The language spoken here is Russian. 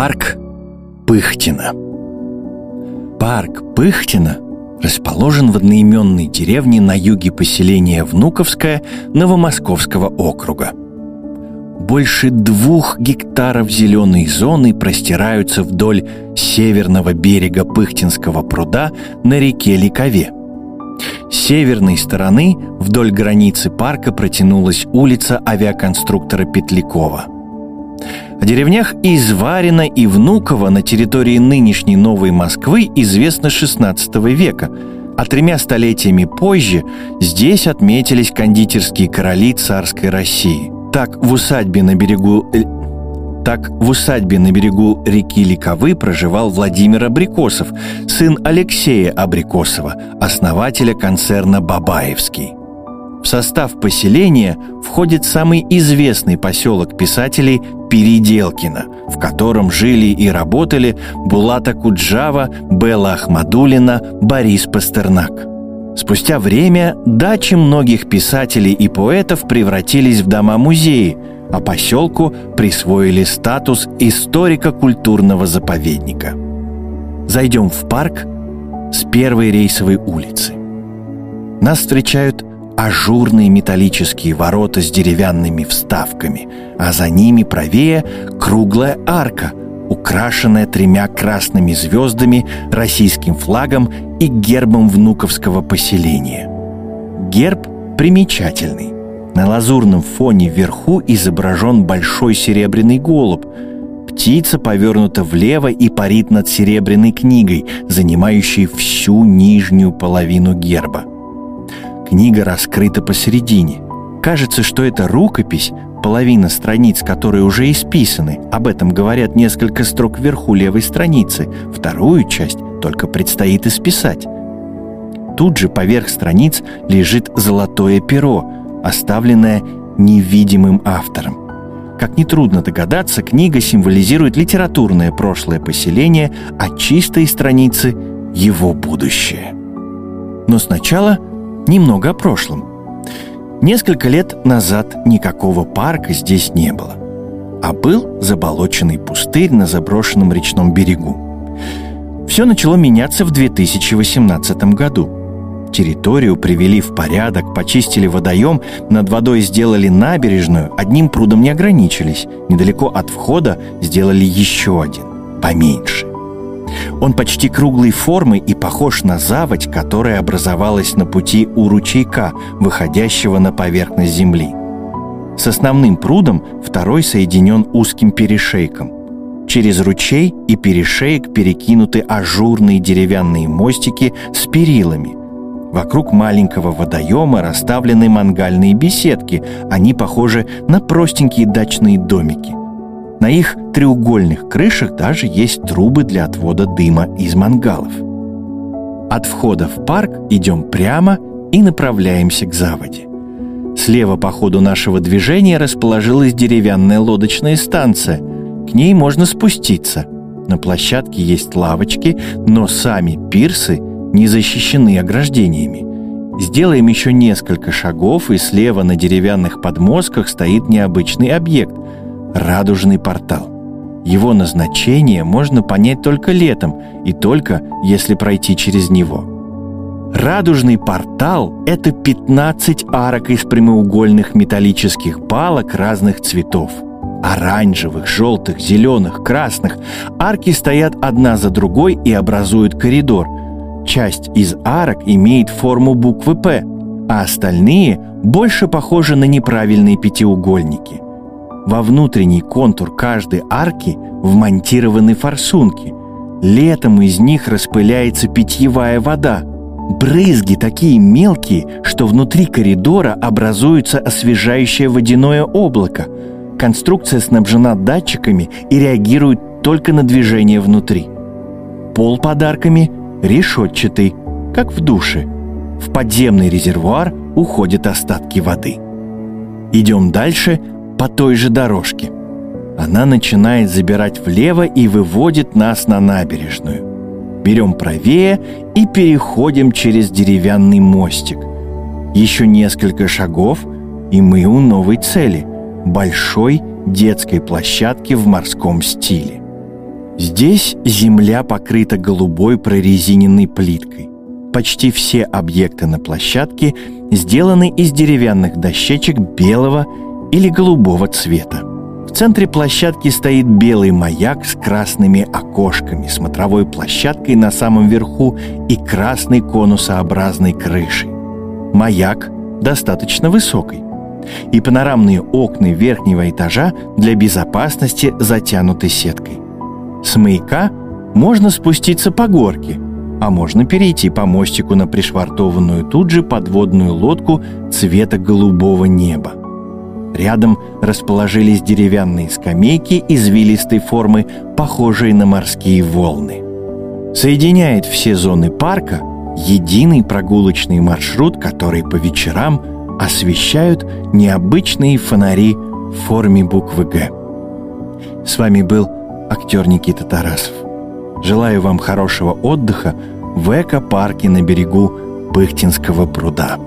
Парк Пыхтина Парк Пыхтина расположен в одноименной деревне на юге поселения Внуковское Новомосковского округа. Больше двух гектаров зеленой зоны простираются вдоль северного берега Пыхтинского пруда на реке Ликове. С северной стороны вдоль границы парка протянулась улица авиаконструктора Петлякова – о деревнях Изварина и Внуково на территории нынешней Новой Москвы известно XVI века, а тремя столетиями позже здесь отметились кондитерские короли царской России. Так в усадьбе на берегу так в усадьбе на берегу реки Ликовы проживал Владимир Абрикосов, сын Алексея Абрикосова, основателя концерна «Бабаевский». В состав поселения входит самый известный поселок писателей Переделкино, в котором жили и работали Булата Куджава, Белла Ахмадулина, Борис Пастернак. Спустя время дачи многих писателей и поэтов превратились в дома-музеи, а поселку присвоили статус историко-культурного заповедника. Зайдем в парк с первой рейсовой улицы. Нас встречают ажурные металлические ворота с деревянными вставками, а за ними правее круглая арка, украшенная тремя красными звездами, российским флагом и гербом внуковского поселения. Герб примечательный. На лазурном фоне вверху изображен большой серебряный голубь. Птица повернута влево и парит над серебряной книгой, занимающей всю нижнюю половину герба. Книга раскрыта посередине. Кажется, что это рукопись, половина страниц которой уже исписаны. Об этом говорят несколько строк вверху левой страницы. Вторую часть только предстоит исписать. Тут же поверх страниц лежит золотое перо, оставленное невидимым автором. Как нетрудно догадаться, книга символизирует литературное прошлое поселения, а чистые страницы — его будущее. Но сначала — Немного о прошлом. Несколько лет назад никакого парка здесь не было, а был заболоченный пустырь на заброшенном речном берегу. Все начало меняться в 2018 году. Территорию привели в порядок, почистили водоем, над водой сделали набережную, одним прудом не ограничились. Недалеко от входа сделали еще один, поменьше. Он почти круглой формы и похож на заводь, которая образовалась на пути у ручейка, выходящего на поверхность земли. С основным прудом второй соединен узким перешейком. Через ручей и перешеек перекинуты ажурные деревянные мостики с перилами. Вокруг маленького водоема расставлены мангальные беседки. Они похожи на простенькие дачные домики. На их треугольных крышах даже есть трубы для отвода дыма из мангалов. От входа в парк идем прямо и направляемся к заводе. Слева по ходу нашего движения расположилась деревянная лодочная станция. К ней можно спуститься. На площадке есть лавочки, но сами пирсы не защищены ограждениями. Сделаем еще несколько шагов, и слева на деревянных подмостках стоит необычный объект – радужный портал. Его назначение можно понять только летом и только если пройти через него. Радужный портал – это 15 арок из прямоугольных металлических балок разных цветов. Оранжевых, желтых, зеленых, красных. Арки стоят одна за другой и образуют коридор. Часть из арок имеет форму буквы «П», а остальные больше похожи на неправильные пятиугольники – во внутренний контур каждой арки вмонтированы форсунки. Летом из них распыляется питьевая вода. Брызги такие мелкие, что внутри коридора образуется освежающее водяное облако. Конструкция снабжена датчиками и реагирует только на движение внутри. Пол подарками решетчатый, как в душе. В подземный резервуар уходят остатки воды. Идем дальше – по той же дорожке. Она начинает забирать влево и выводит нас на набережную. Берем правее и переходим через деревянный мостик. Еще несколько шагов, и мы у новой цели – большой детской площадки в морском стиле. Здесь земля покрыта голубой прорезиненной плиткой. Почти все объекты на площадке сделаны из деревянных дощечек белого или голубого цвета. В центре площадки стоит белый маяк с красными окошками, смотровой площадкой на самом верху и красной конусообразной крышей. Маяк достаточно высокий, и панорамные окна верхнего этажа для безопасности затянуты сеткой. С маяка можно спуститься по горке, а можно перейти по мостику на пришвартованную тут же подводную лодку цвета голубого неба. Рядом расположились деревянные скамейки извилистой формы, похожие на морские волны. Соединяет все зоны парка единый прогулочный маршрут, который по вечерам освещают необычные фонари в форме буквы «Г». С вами был актер Никита Тарасов. Желаю вам хорошего отдыха в эко-парке на берегу Пыхтинского пруда.